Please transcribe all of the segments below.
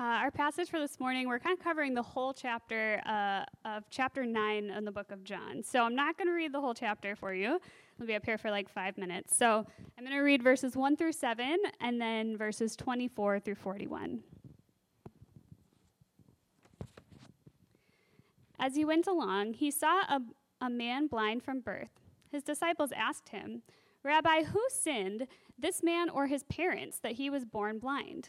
Uh, our passage for this morning, we're kind of covering the whole chapter uh, of chapter 9 in the book of John. So I'm not going to read the whole chapter for you. I'll be up here for like five minutes. So I'm going to read verses 1 through 7 and then verses 24 through 41. As he went along, he saw a, a man blind from birth. His disciples asked him, Rabbi, who sinned, this man or his parents, that he was born blind?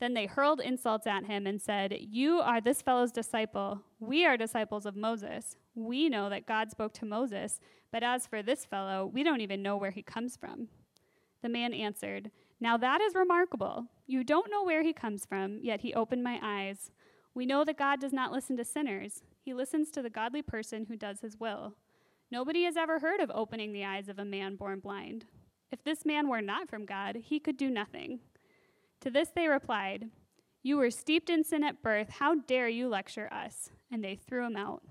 Then they hurled insults at him and said, You are this fellow's disciple. We are disciples of Moses. We know that God spoke to Moses, but as for this fellow, we don't even know where he comes from. The man answered, Now that is remarkable. You don't know where he comes from, yet he opened my eyes. We know that God does not listen to sinners, he listens to the godly person who does his will. Nobody has ever heard of opening the eyes of a man born blind. If this man were not from God, he could do nothing. To this they replied, You were steeped in sin at birth. How dare you lecture us? And they threw him out.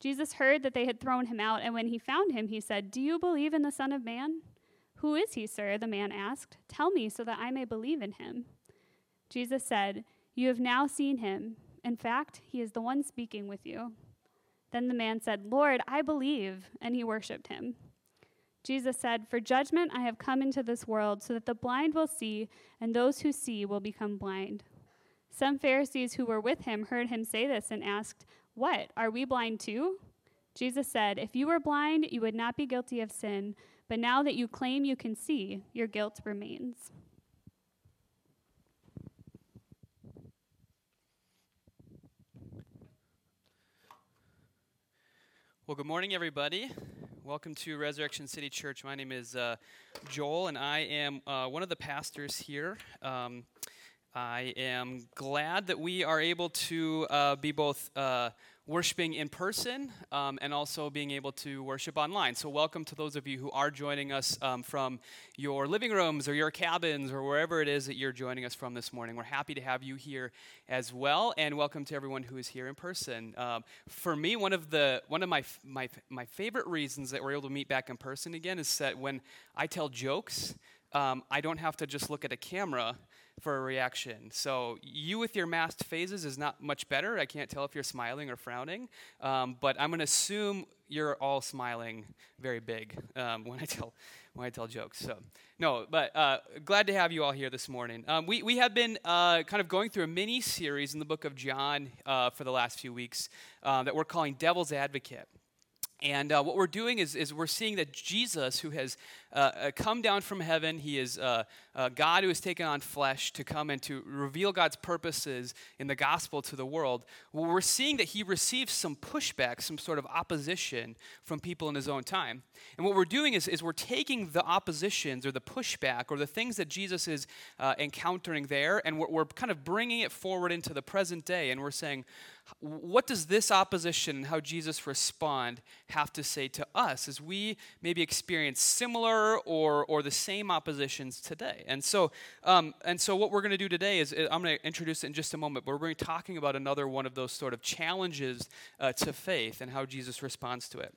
Jesus heard that they had thrown him out, and when he found him, he said, Do you believe in the Son of Man? Who is he, sir? The man asked. Tell me so that I may believe in him. Jesus said, You have now seen him. In fact, he is the one speaking with you. Then the man said, Lord, I believe, and he worshiped him. Jesus said, For judgment I have come into this world, so that the blind will see, and those who see will become blind. Some Pharisees who were with him heard him say this and asked, What? Are we blind too? Jesus said, If you were blind, you would not be guilty of sin, but now that you claim you can see, your guilt remains. Well, good morning, everybody. Welcome to Resurrection City Church. My name is uh, Joel, and I am uh, one of the pastors here. Um, I am glad that we are able to uh, be both uh, worshiping in person um, and also being able to worship online. So, welcome to those of you who are joining us um, from your living rooms or your cabins or wherever it is that you're joining us from this morning. We're happy to have you here as well, and welcome to everyone who is here in person. Um, for me, one of the one of my my my favorite reasons that we're able to meet back in person again is that when I tell jokes, um, I don't have to just look at a camera for a reaction. So you with your masked phases is not much better. I can't tell if you're smiling or frowning, um, but I'm going to assume you're all smiling very big um, when I tell when I tell jokes. So no, but uh, glad to have you all here this morning. Um, we we have been uh, kind of going through a mini series in the book of John uh, for the last few weeks uh, that we're calling Devil's Advocate. And uh, what we're doing is, is we're seeing that Jesus, who has uh, uh, come down from heaven, he is uh, uh, God who has taken on flesh to come and to reveal God's purposes in the gospel to the world. Well, we're seeing that he receives some pushback, some sort of opposition from people in his own time. And what we're doing is, is we're taking the oppositions or the pushback or the things that Jesus is uh, encountering there, and we're, we're kind of bringing it forward into the present day. And we're saying, what does this opposition and how Jesus respond have to say to us as we maybe experience similar or, or the same oppositions today? And so, um, and so what we're going to do today is I'm going to introduce it in just a moment, but we're going to be talking about another one of those sort of challenges uh, to faith and how Jesus responds to it.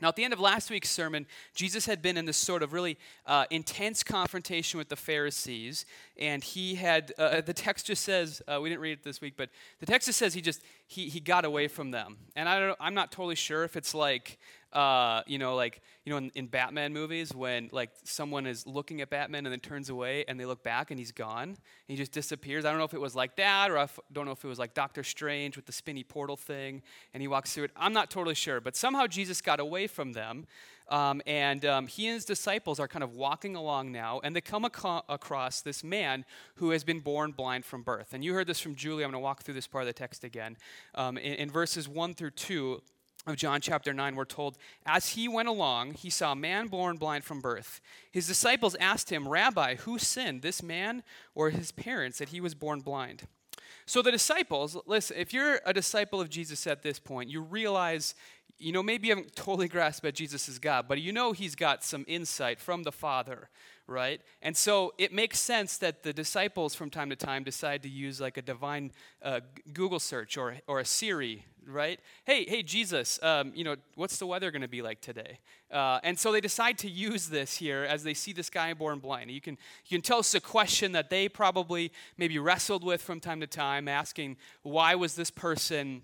Now, at the end of last week's sermon, Jesus had been in this sort of really uh, intense confrontation with the Pharisees, and he had, uh, the text just says, uh, we didn't read it this week, but the text just says he just, he, he got away from them. And I don't, I'm not totally sure if it's like uh, you know, like you know, in, in, Batman movies, when like someone is looking at Batman and then turns away, and they look back and he's gone, and he just disappears. I don't know if it was like that, or I f- don't know if it was like Doctor Strange with the spinny portal thing, and he walks through it. I'm not totally sure, but somehow Jesus got away from them, um, and um, he and his disciples are kind of walking along now, and they come ac- across this man who has been born blind from birth. And you heard this from Julie. I'm going to walk through this part of the text again. Um, in, in verses one through two of John chapter 9, we're told, As he went along, he saw a man born blind from birth. His disciples asked him, Rabbi, who sinned, this man or his parents, that he was born blind? So the disciples, listen, if you're a disciple of Jesus at this point, you realize, you know, maybe you haven't totally grasped that Jesus is God, but you know he's got some insight from the Father right? And so it makes sense that the disciples from time to time decide to use like a divine uh, Google search or, or a Siri, right? Hey, hey, Jesus, um, you know, what's the weather going to be like today? Uh, and so they decide to use this here as they see this guy born blind. You can, you can tell it's a question that they probably maybe wrestled with from time to time, asking, why was this person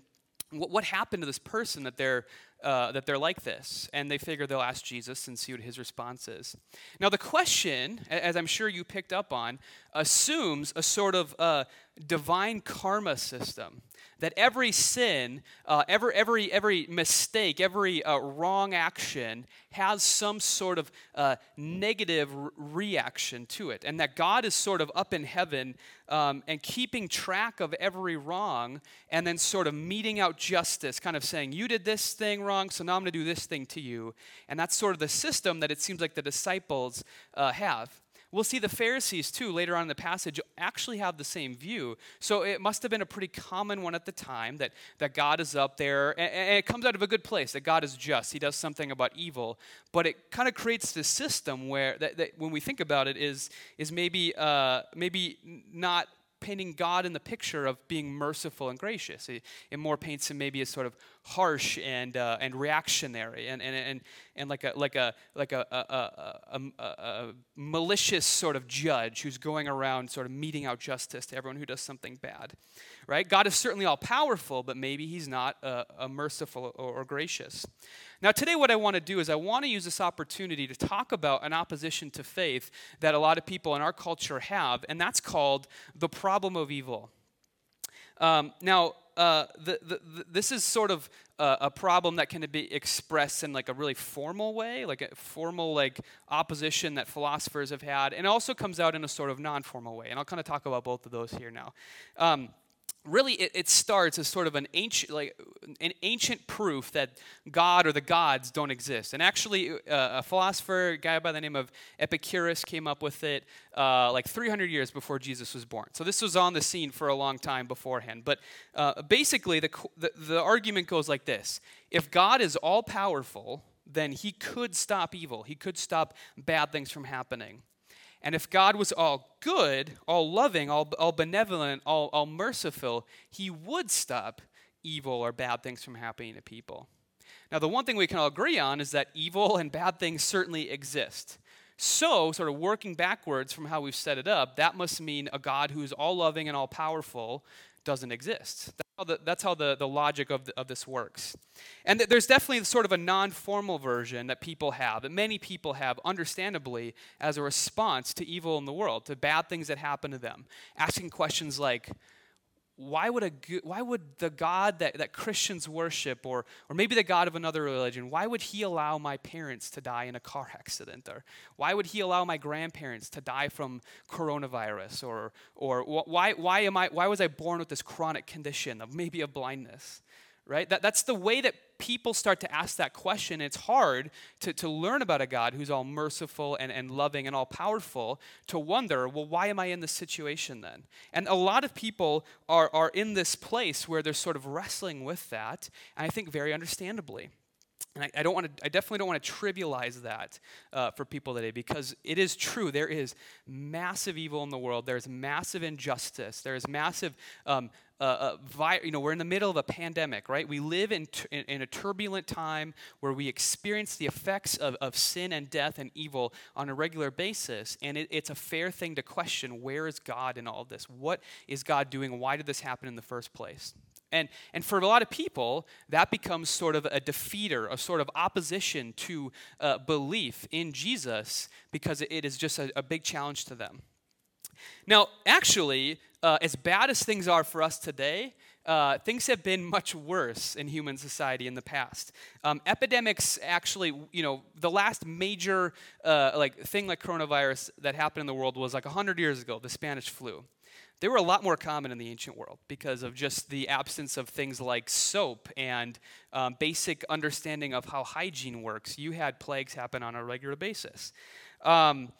what, what happened to this person that they're uh, that they're like this, and they figure they'll ask Jesus and see what his response is. Now, the question, as I'm sure you picked up on, assumes a sort of uh, divine karma system that every sin, uh, every, every, every mistake, every uh, wrong action has some sort of uh, negative re- reaction to it. And that God is sort of up in heaven um, and keeping track of every wrong and then sort of meting out justice, kind of saying, You did this thing wrong, so now I'm going to do this thing to you. And that's sort of the system that it seems like the disciples uh, have. We'll see the Pharisees, too, later on in the passage, actually have the same view. So it must have been a pretty common one at the time that, that God is up there, and, and it comes out of a good place, that God is just. He does something about evil. But it kind of creates this system where, that, that when we think about it, is, is maybe, uh, maybe not painting God in the picture of being merciful and gracious. It, it more paints him maybe as sort of harsh and, uh, and reactionary and, and, and, and like a, like a, like a, a, a, a, malicious sort of judge who's going around sort of meting out justice to everyone who does something bad. Right? God is certainly all powerful, but maybe he's not a, merciful or, or gracious. Now, today, what I want to do is I want to use this opportunity to talk about an opposition to faith that a lot of people in our culture have, and that's called the problem of evil. Um, now, uh, the, the, the, this is sort of a, a, problem that can be expressed in like a really formal way, like a formal like opposition that philosophers have had, and also comes out in a sort of non-formal way. And I'll kind of talk about both of those here now. Um, really it, it, starts as sort of an ancient like an ancient proof that god or the gods don't exist. And actually uh, a philosopher a guy by the name of epicurus came up with it uh, like 300 years before jesus was born. So this was on the scene for a long time beforehand. But uh, basically the, the, the argument goes like this. If god is all powerful then he could stop evil. He could stop bad things from happening and if God was all good, all loving, all, all benevolent, all, all merciful, he would stop evil or bad things from happening to people. Now, the one thing we can all agree on is that evil and bad things certainly exist. So, sort of working backwards from how we've set it up, that must mean a God who is all loving and all powerful doesn't exist. That's how the, that's how the, the logic of, the, of this works. And th- there's definitely sort of a non formal version that people have, that many people have, understandably, as a response to evil in the world, to bad things that happen to them. Asking questions like, why would, a, why would the God that, that Christians worship, or, or maybe the God of another religion, why would he allow my parents to die in a car accident? Or why would he allow my grandparents to die from coronavirus? Or, or why, why, am I, why was I born with this chronic condition of maybe a blindness? Right? That, that's the way that people start to ask that question. It's hard to, to learn about a God who's all merciful and, and loving and all powerful to wonder, well, why am I in this situation then? And a lot of people are, are in this place where they're sort of wrestling with that, and I think very understandably. And I, I don't want to, I definitely don't want to trivialize that uh, for people today because it is true. There is massive evil in the world. There's massive injustice. There's massive um, uh, uh, vi- you know, we're in the middle of a pandemic, right? We live in, t- in, a turbulent time where we experience the effects of, of sin and death and evil on a regular basis. And it, it's a fair thing to question where is God in all of this? What is God doing? Why did this happen in the first place? And, and for a lot of people, that becomes sort of a defeater, a sort of opposition to uh, belief in Jesus because it is just a, a big challenge to them. Now, actually, uh, as bad as things are for us today, uh, things have been much worse in human society in the past. Um, epidemics actually, you know, the last major uh, like thing like coronavirus that happened in the world was like 100 years ago, the Spanish flu. They were a lot more common in the ancient world because of just the absence of things like soap and um, basic understanding of how hygiene works. You had plagues happen on a regular basis. Um,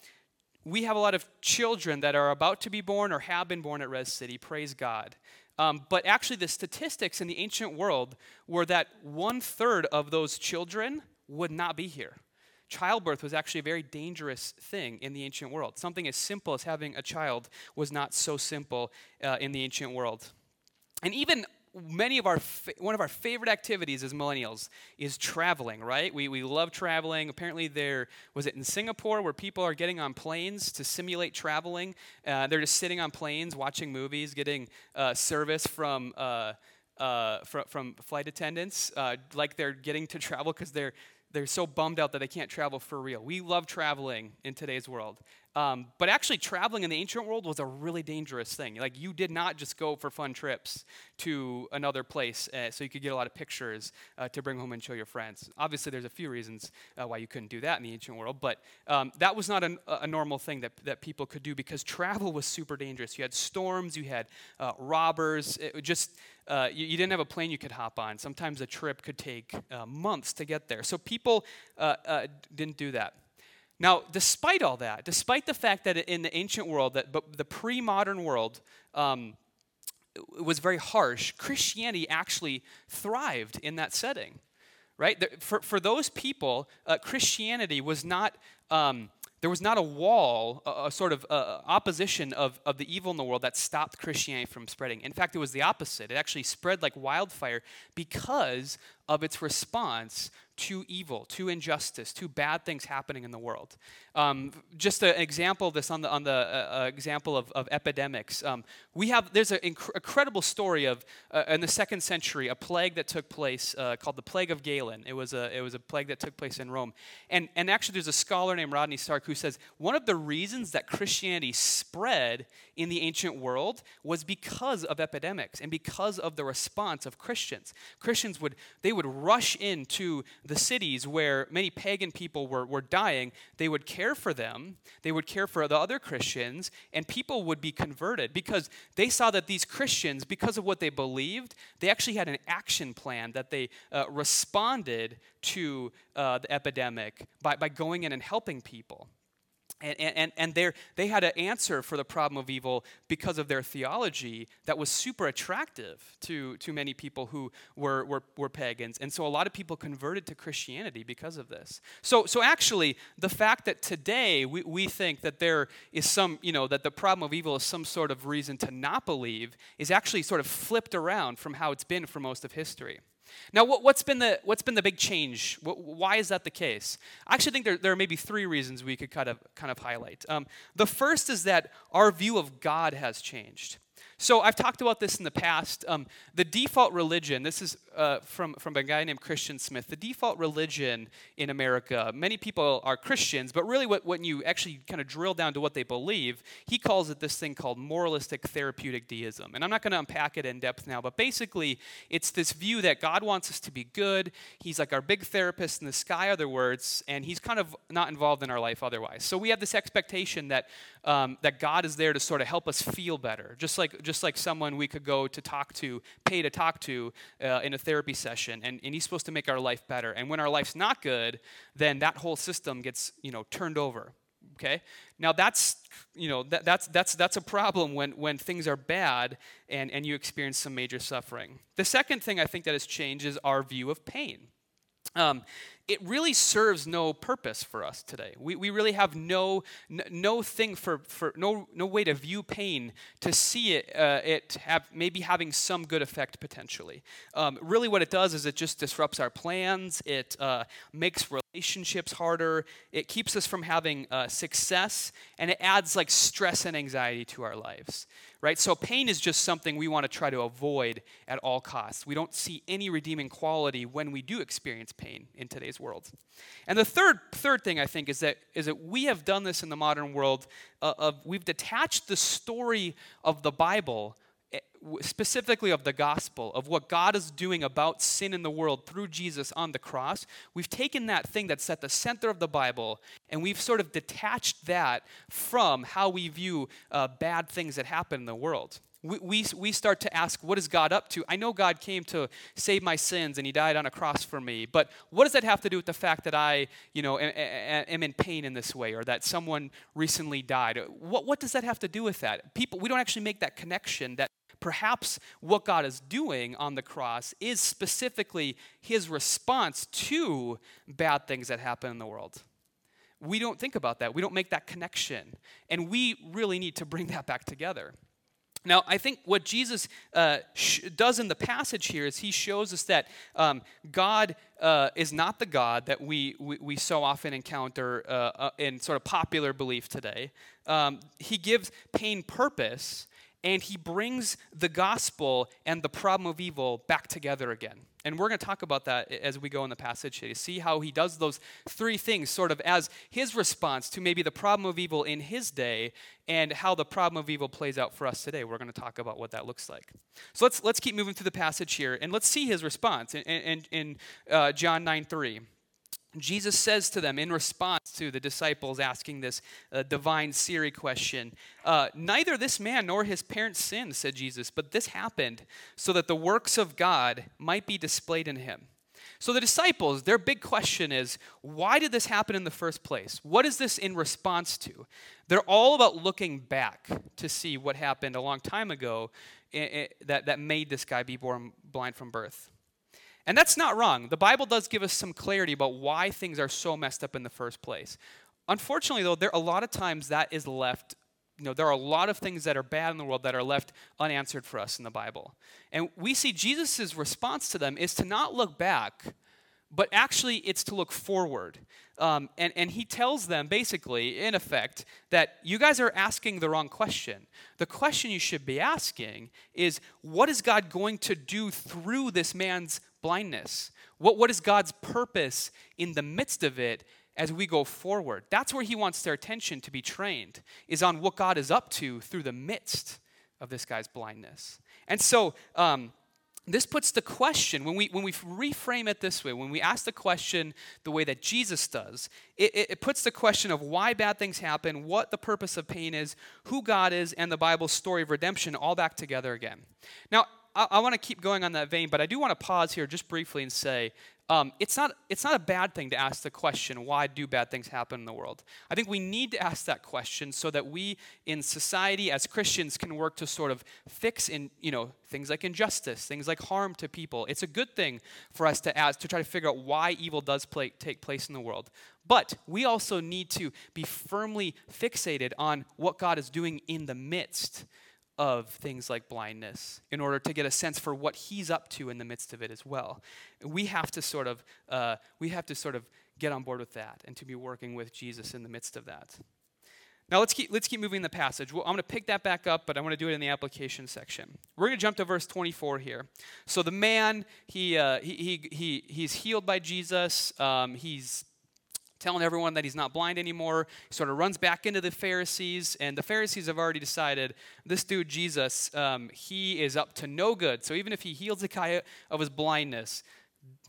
we have a lot of children that are about to be born or have been born at Res City. Praise God. Um, but actually, the statistics in the ancient world were that one third of those children would not be here. Childbirth was actually a very dangerous thing in the ancient world. Something as simple as having a child was not so simple uh, in the ancient world. And even many of our one of our favorite activities as millennials is traveling right? We, we love traveling. Apparently there was it in singapore where people are getting on planes to simulate traveling? Uh, they're just sitting on planes watching movies getting uh, service from uh, uh from, from flight attendants uh, like they're getting to travel because they're they're so bummed out that they can't travel for real. We love traveling in today's world. Um, but actually, traveling in the ancient world was a really dangerous thing. Like, you did not just go for fun trips to another place uh, so you could get a lot of pictures uh, to bring home and show your friends. Obviously, there's a few reasons uh, why you couldn't do that in the ancient world, but um, that was not a, a, normal thing that, that people could do because travel was super dangerous. You had storms, you had uh, robbers, it just uh, you, you, didn't have a plane you could hop on. Sometimes a trip could take uh, months to get there. So people uh, uh didn't do that. Now, despite all that, despite the fact that in the ancient world, that but the pre-modern world um, was very harsh, Christianity actually thrived in that setting, right? For, for those people, uh, Christianity was not um, there was not a wall, a, a sort of uh, opposition of, of the evil in the world that stopped Christianity from spreading. In fact, it was the opposite. It actually spread like wildfire because of its response to evil, to injustice, to bad things happening in the world. Um, just an example of this on the, on the uh, uh, example of, of epidemics. Um, we have, there's an inc- incredible story of, uh, in the second century, a plague that took place uh, called the Plague of Galen. It was, a, it was a plague that took place in Rome. And, and actually, there's a scholar named Rodney Stark who says one of the reasons that Christianity spread in the ancient world was because of epidemics and because of the response of Christians. Christians would, they would rush into the cities where many pagan people were, were dying. They would care for them, they would care for the other Christians, and people would be converted because they saw that these Christians, because of what they believed, they actually had an action plan that they uh, responded to uh, the epidemic by, by going in and helping people. And, and, and they had an answer for the problem of evil because of their theology that was super attractive to, to many people who were, were, were pagans. And so a lot of people converted to Christianity because of this. So, so actually, the fact that today we, we think that there is some, you know, that the problem of evil is some sort of reason to not believe is actually sort of flipped around from how it's been for most of history. Now, what, has been the, what's been the big change? Why is that the case? I actually think there, there are maybe three reasons we could kind of, kind of highlight. Um, the first is that our view of God has changed. So I've talked about this in the past. Um, the default religion, this is uh, from, from a guy named Christian Smith. The default religion in America, many people are Christians, but really what, when you actually kind of drill down to what they believe, he calls it this thing called moralistic therapeutic deism. And I'm not going to unpack it in depth now, but basically it's this view that God wants us to be good. He's like our big therapist in the sky, other words, and he's kind of not involved in our life otherwise. So we have this expectation that, um, that God is there to sort of help us feel better, just like just like someone we could go to talk to, pay to talk to uh, in a therapy session, and, and he's supposed to make our life better. And when our life's not good, then that whole system gets you know turned over. Okay, now that's you know that, that's that's that's a problem when when things are bad and and you experience some major suffering. The second thing I think that has changed is our view of pain. Um, it really serves no purpose for us today. We, we really have no, no thing for, for no, no way to view pain to see it, uh, it have, maybe having some good effect potentially. Um, really, what it does is it just disrupts our plans, it uh, makes relationships harder, it keeps us from having uh, success, and it adds like stress and anxiety to our lives right? So pain is just something we want to try to avoid at all costs. We don't see any redeeming quality when we do experience pain in today's world. And the third third thing I think is that is that we have done this in the modern world uh, of we've detached the story of the Bible Eh, specifically of the gospel, of what God is doing about sin in the world through Jesus on the cross, we've taken that thing that's at the center of the Bible and we've sort of detached that from how we view uh, bad things that happen in the world. We, we, we start to ask, what is God up to? I know God came to save my sins and he died on a cross for me, but what does that have to do with the fact that I, you know, am, am in pain in this way or that someone recently died? What, what does that have to do with that? People, we don't actually make that connection that perhaps what God is doing on the cross is specifically his response to bad things that happen in the world. We don't think about that. We don't make that connection. And we really need to bring that back together. Now, I think what Jesus uh, sh- does in the passage here is he shows us that um, God uh, is not the God that we, we, we so often encounter uh, uh in sort of popular belief today. Um, he gives pain purpose, and he brings the gospel and the problem of evil back together again. And we're going to talk about that as we go in the passage today. See how he does those three things sort of as his response to maybe the problem of evil in his day and how the problem of evil plays out for us today. We're going to talk about what that looks like. So let's, let's keep moving through the passage here and let's see his response in, in, in uh, John 9 3. Jesus says to them in response to the disciples asking this uh, divine Siri question uh, Neither this man nor his parents sinned, said Jesus, but this happened so that the works of God might be displayed in him. So the disciples, their big question is why did this happen in the first place? What is this in response to? They're all about looking back to see what happened a long time ago eh, eh, that, that made this guy be born blind from birth. And that's not wrong. The Bible does give us some clarity about why things are so messed up in the first place. Unfortunately, though, there are a lot of times that is left you know, there are a lot of things that are bad in the world that are left unanswered for us in the Bible. And we see Jesus' response to them is to not look back, but actually it's to look forward. Um, and, and he tells them basically, in effect, that you guys are asking the wrong question. The question you should be asking is what is God going to do through this man's blindness? What, what is God's purpose in the midst of it as we go forward? That's where He wants their attention to be trained, is on what God is up to through the midst of this guy's blindness. And so, um, this puts the question when we when we reframe it this way when we ask the question the way that jesus does it, it, it, puts the question of why bad things happen what the purpose of pain is who god is and the bible's story of redemption all back together again now I, I want to keep going on that vein, but I do want to pause here just briefly and say um, it's, not, it's not a bad thing to ask the question, why do bad things happen in the world? I think we need to ask that question so that we in society as Christians can work to sort of fix in, you know, things like injustice, things like harm to people. It's a good thing for us to ask, to try to figure out why evil does play, take place in the world. But we also need to be firmly fixated on what God is doing in the midst of things like blindness in order to get a sense for what he's up to in the midst of it as well. We have to sort of uh, we have to sort of get on board with that and to be working with Jesus in the midst of that. Now let's keep let's keep moving the passage. Well, I'm going to pick that back up, but I want to do it in the application section. We're going to jump to verse 24 here. So the man he uh, he, he he he's healed by Jesus. Um, he's telling everyone that he's not blind anymore. He sort of runs back into the Pharisees, and the Pharisees have already decided this dude, Jesus, um, he is up to no good. So even if he heals the guy of his blindness,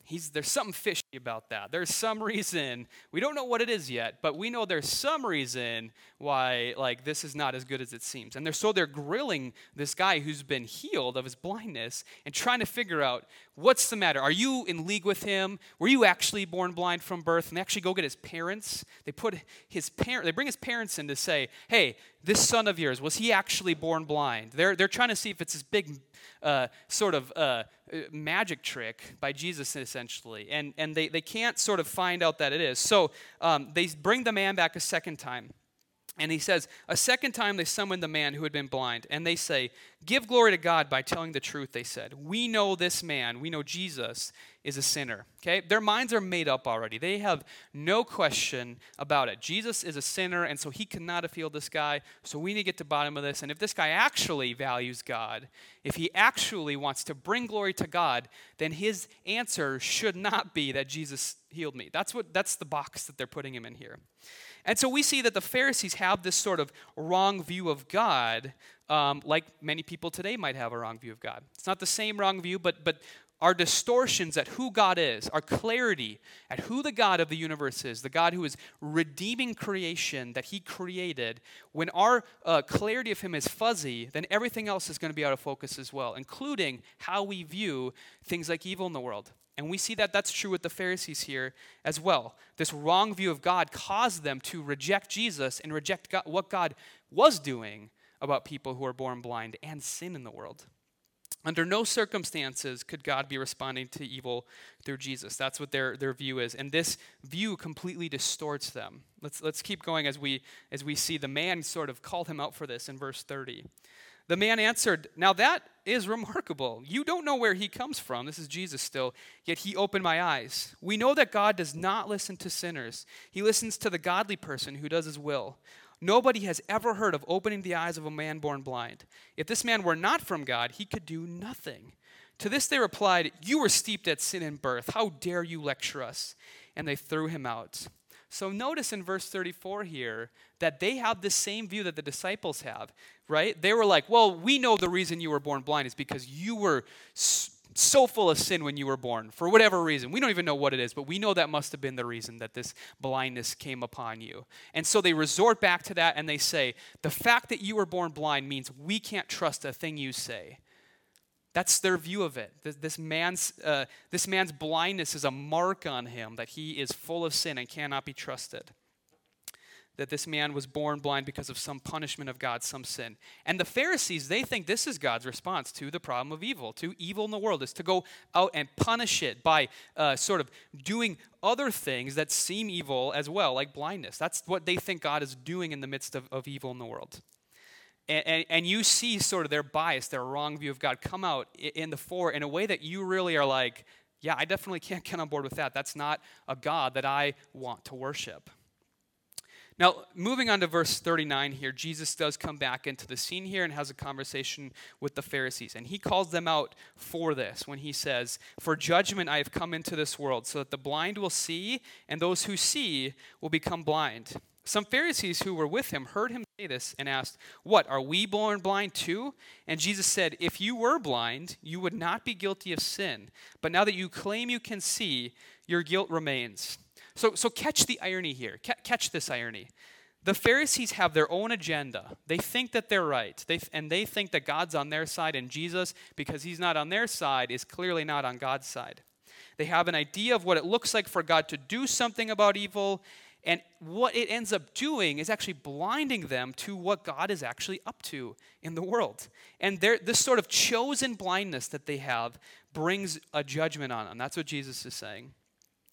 he's, there's something fishy about that. There's some reason, we don't know what it is yet, but we know there's some reason why like this is not as good as it seems. And they're so they're grilling this guy who's been healed of his blindness and trying to figure out what's the matter. Are you in league with him? Were you actually born blind from birth? And they actually go get his parents. They put his parent they bring his parents in to say, "Hey, this son of yours was he actually born blind?" They're they're trying to see if it's this big uh, sort of uh, magic trick by Jesus essentially. And and they, they can't sort of find out that it is. So um, they bring the man back a second time. And he says, A second time they summoned the man who had been blind, and they say, Give glory to God by telling the truth, they said. We know this man, we know Jesus, is a sinner. Okay? Their minds are made up already. They have no question about it. Jesus is a sinner, and so he cannot have healed this guy, so we need to get to the bottom of this. And if this guy actually values God, if he actually wants to bring glory to God, then his answer should not be that Jesus healed me. That's what that's the box that they're putting him in here. And so we see that the Pharisees have this sort of wrong view of God, um, like many people today might have a wrong view of God. It's not the same wrong view, but, but our distortions at who God is, our clarity at who the God of the universe is, the God who is redeeming creation that He created, when our uh, clarity of Him is fuzzy, then everything else is going to be out of focus as well, including how we view things like evil in the world. And we see that that's true with the Pharisees here as well. This wrong view of God caused them to reject Jesus and reject God, what God was doing about people who are born blind and sin in the world. Under no circumstances could God be responding to evil through Jesus. That's what their, their view is. And this view completely distorts them. Let's, let's keep going as we, as we see the man sort of called him out for this in verse 30. The man answered, Now that is remarkable. You don't know where he comes from. This is Jesus still. Yet he opened my eyes. We know that God does not listen to sinners, he listens to the godly person who does his will. Nobody has ever heard of opening the eyes of a man born blind. If this man were not from God, he could do nothing. To this they replied, You were steeped at sin in birth. How dare you lecture us? And they threw him out. So notice in verse 34 here that they have the same view that the disciples have, right? They were like, well, we know the reason you were born blind is because you were so full of sin when you were born, for whatever reason. We don't even know what it is, but we know that must have been the reason that this blindness came upon you. And so they resort back to that and they say, the fact that you were born blind means we can't trust a thing you say. That's their view of it. This, this, man's, uh, this man's blindness is a mark on him that he is full of sin and cannot be trusted. That this man was born blind because of some punishment of God, some sin. And the Pharisees, they think this is God's response to the problem of evil, to evil in the world, is to go out and punish it by uh, sort of doing other things that seem evil as well, like blindness. That's what they think God is doing in the midst of, of evil in the world. And, and, and, you see sort of their bias, their wrong view of God come out in the fore in a way that you really are like, yeah, I definitely can't get on board with that. That's not a God that I want to worship. Now, moving on to verse 39 here, Jesus does come back into the scene here and has a conversation with the Pharisees. And he calls them out for this when he says, For judgment I have come into this world, so that the blind will see, and those who see will become blind. Some Pharisees who were with him heard him say this and asked, What, are we born blind too? And Jesus said, If you were blind, you would not be guilty of sin. But now that you claim you can see, your guilt remains. So, so catch the irony here. catch this irony. The Pharisees have their own agenda. They think that they're right. They, and they think that God's on their side, and Jesus, because he's not on their side, is clearly not on God's side. They have an idea of what it looks like for God to do something about evil, and what it ends up doing is actually blinding them to what God is actually up to in the world. And this sort of chosen blindness that they have brings a judgment on them. That's what Jesus is saying.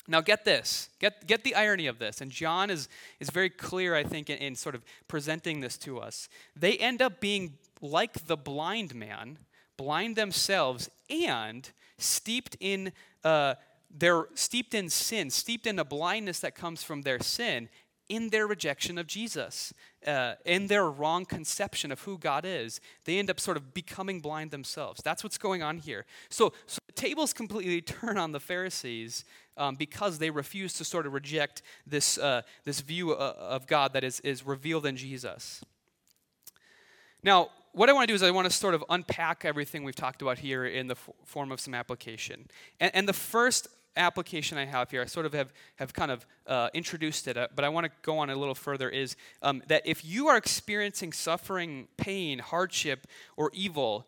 Now, get this. Get, get the irony of this. And John is, is very clear, I think, in, in sort of presenting this to us. They end up being like the blind man, blind themselves, and steeped in. Uh, they're steeped in sin, steeped in a blindness that comes from their sin, in their rejection of Jesus, uh, in their wrong conception of who God is. They end up sort of becoming blind themselves. That's what's going on here. So, so the tables completely turn on the Pharisees um, because they refuse to sort of reject this, uh, this view uh, of God that is, is revealed in Jesus. Now, what I want to do is I want to sort of unpack everything we've talked about here in the f- form of some application. And, and the first application I have here, I sort of have, have kind of uh, introduced it, uh, but I want to go on a little further, is um, that if you are experiencing suffering, pain, hardship, or evil,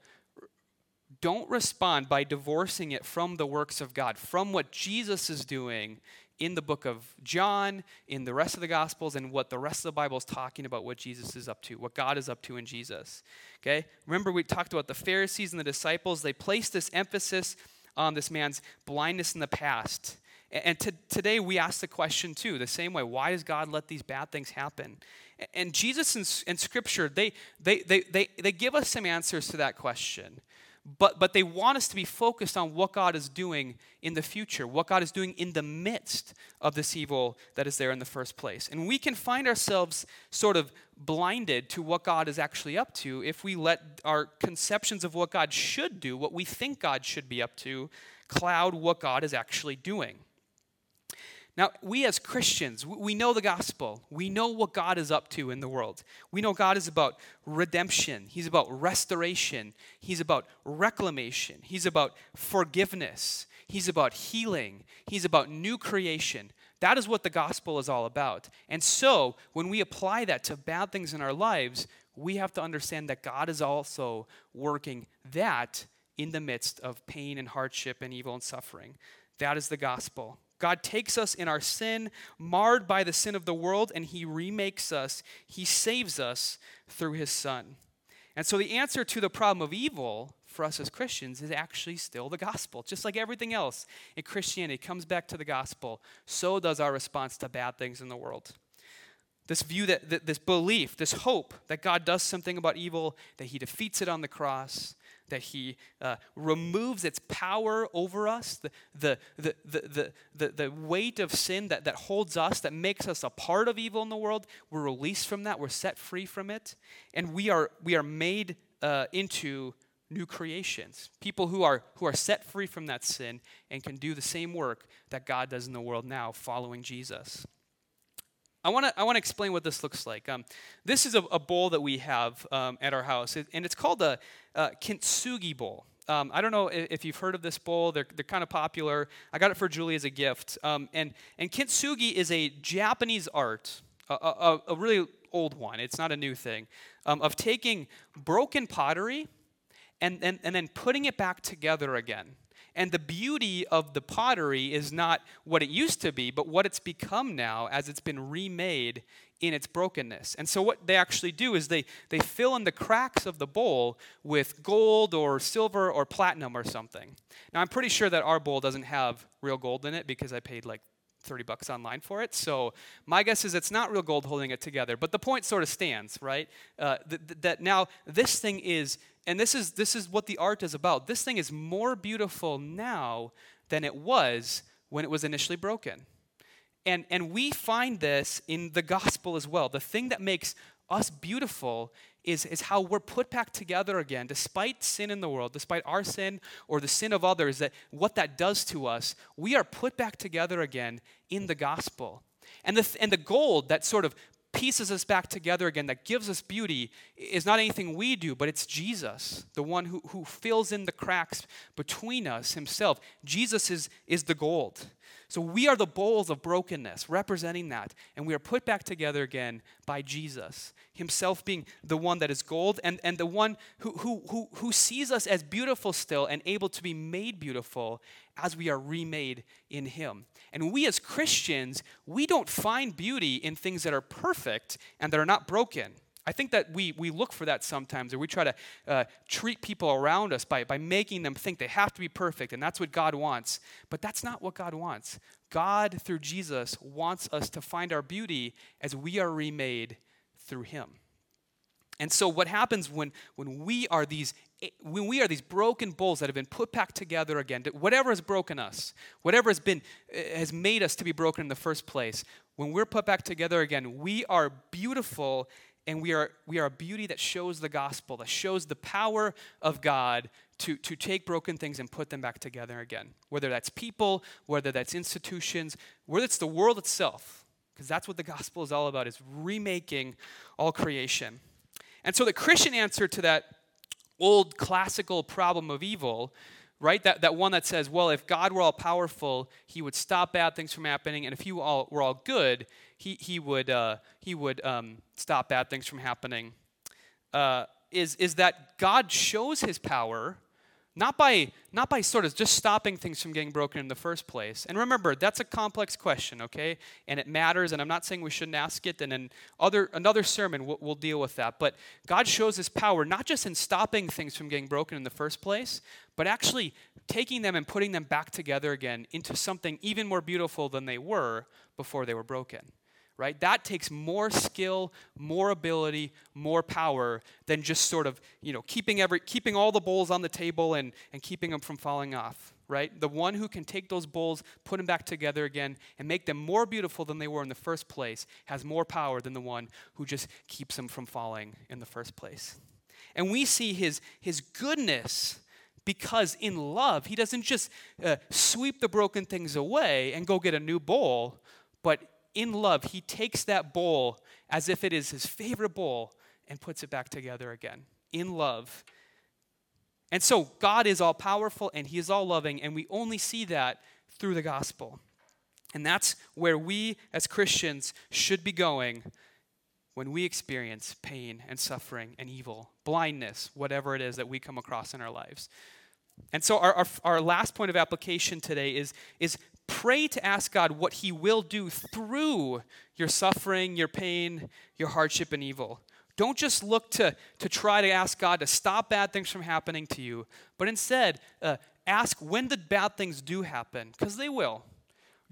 don't respond by divorcing it from the works of God, from what Jesus is doing in the book of John, in the rest of the Gospels, and what the rest of the Bible is talking about what Jesus is up to, what God is up to in Jesus. Okay? Remember, we talked about the Pharisees and the disciples. They placed this emphasis on this man's blindness in the past. And to, today we ask the question too, the same way why does God let these bad things happen? And Jesus and, and Scripture, they, they, they, they, they give us some answers to that question. But, but they want us to be focused on what God is doing in the future, what God is doing in the midst of this evil that is there in the first place. And we can find ourselves sort of blinded to what God is actually up to if we let our conceptions of what God should do, what we think God should be up to, cloud what God is actually doing. Now, we as Christians, we know the gospel. We know what God is up to in the world. We know God is about redemption, He's about restoration, He's about reclamation, He's about forgiveness, He's about healing, He's about new creation. That is what the gospel is all about. And so, when we apply that to bad things in our lives, we have to understand that God is also working that in the midst of pain and hardship and evil and suffering. That is the gospel. God takes us in our sin, marred by the sin of the world, and He remakes us. He saves us through His Son. And so the answer to the problem of evil for us as Christians is actually still the gospel. Just like everything else in Christianity comes back to the gospel, so does our response to bad things in the world. This view that, this belief, this hope that God does something about evil, that He defeats it on the cross, that he uh, removes its power over us, the, the, the, the, the, the, weight of sin that, that holds us, that makes us a part of evil in the world. We're released from that, we're set free from it, and we are, we are made uh, into new creations. People who are, who are set free from that sin and can do the same work that God does in the world now, following Jesus. I want to I wanna explain what this looks like. Um, this is a, a, bowl that we have um, at our house, and it's called a, a kintsugi bowl. Um, I don't know if you've heard of this bowl. They're, they're kind of popular. I got it for Julie as a gift. Um, and, and kintsugi is a Japanese art, a, a, a really old one. It's not a new thing, um, of taking broken pottery and, and, and then putting it back together again. And the beauty of the pottery is not what it used to be, but what it's become now as it's been remade in its brokenness. And so what they actually do is they, they fill in the cracks of the bowl with gold or silver or platinum or something. Now I'm pretty sure that our bowl doesn't have real gold in it because I paid like 30 bucks online for it. So my guess is it's not real gold holding it together. But the point sort of stands, right? Uh, th- th- that now this thing is and this is this is what the art is about. This thing is more beautiful now than it was when it was initially broken. And and we find this in the gospel as well. The thing that makes us beautiful is, is how we're put back together again, despite sin in the world, despite our sin or the sin of others, that what that does to us, we are put back together again in the gospel. And the, and the gold that sort of pieces us back together again, that gives us beauty, is not anything we do, but it's Jesus, the one who, who fills in the cracks between us himself. Jesus is, is the gold. So we are the bowls of brokenness, representing that. And we are put back together again by Jesus, himself being the one that is gold and, and the one who, who, who, who sees us as beautiful still and able to be made beautiful as we are remade in him. And we as Christians, we don't find beauty in things that are perfect and that are not broken. I think that we, we look for that sometimes, or we try to uh, treat people around us by, by making them think they have to be perfect, and that's what God wants. But that's not what God wants. God, through Jesus, wants us to find our beauty as we are remade through Him. And so, what happens when, when we are these when we are these broken bowls that have been put back together again, whatever has broken us, whatever has been eh, has made us to be broken in the first place, when we're put back together again, we are beautiful and we are, we are a beauty that shows the gospel, that shows the power of God to, to take broken things and put them back together again. Whether that's people, whether that's institutions, whether it's the world itself, because that's what the gospel is all about, is remaking all creation. And so the Christian answer to that old classical problem of evil right? That, that one that says, well, if God were all powerful, he would stop bad things from happening, and if he all, were all good, he, he would, uh, he would um, stop bad things from happening, uh, is, is that God shows his power not by not by sort of just stopping things from getting broken in the first place. And remember that's a complex question okay? And it matters and i'm not saying we shouldn't ask it and then other another sermon we'll, we'll deal with that. But god shows his power not just in stopping things from getting broken in the first place but actually taking them and putting them back together again into something even more beautiful than they were before they were broken right? That takes more skill, more ability, more power than just sort of, you know, keeping every keeping all the bowls on the table and, and keeping them from falling off, right? The one who can take those bowls, put them back together again, and make them more beautiful than they were in the first place has more power than the one who just keeps them from falling in the first place. And we see his, his goodness because in love, he doesn't just uh, sweep the broken things away and go get a new bowl, but in love, he takes that bowl as if it is his favorite bowl and puts it back together again. In love. And so God is all powerful and he is all loving, and we only see that through the gospel. And that's where we as Christians should be going when we experience pain and suffering and evil, blindness, whatever it is that we come across in our lives. And so, our, our, our, last point of application today is, is pray to ask God what He will do through your suffering, your pain, your hardship, and evil. Don't just look to, to try to ask God to stop bad things from happening to you, but instead uh, ask when the bad things do happen, because they will.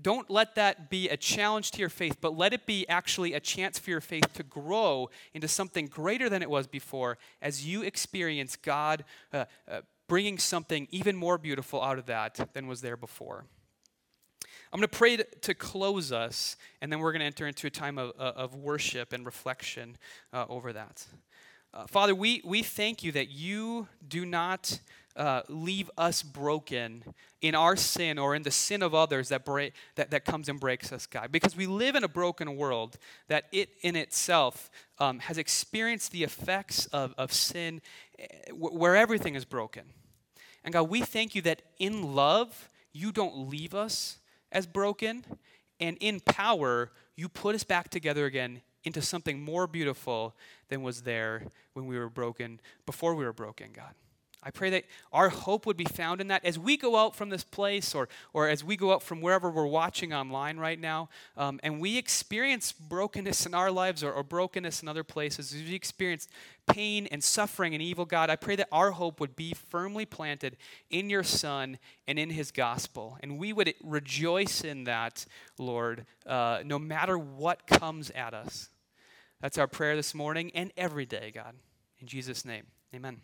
Don't let that be a challenge to your faith, but let it be actually a chance for your faith to grow into something greater than it was before as you experience God uh, uh, bringing something even more beautiful out of that than was there before. I'm going to pray to close us, and then we're going to enter into a time of, uh, of worship and reflection uh, over that. Uh, Father, we, we thank you that you do not uh, leave us broken in our sin or in the sin of others that, break, that, that comes and breaks us, God. Because we live in a broken world that it in itself um, has experienced the effects of, of sin eh, where everything is broken. And God, we thank you that in love, you don't leave us as broken, and in power, you put us back together again into something more beautiful than was there when we were broken, before we were broken, God. I pray that our hope would be found in that as we go out from this place or, or as we go out from wherever we're watching online right now um, and we experience brokenness in our lives or, or brokenness in other places, as we experience pain and suffering and evil, God, I pray that our hope would be firmly planted in your Son and in his gospel. And we would rejoice in that, Lord, uh, no matter what comes at us. That's our prayer this morning and every day, God. In Jesus' name, amen.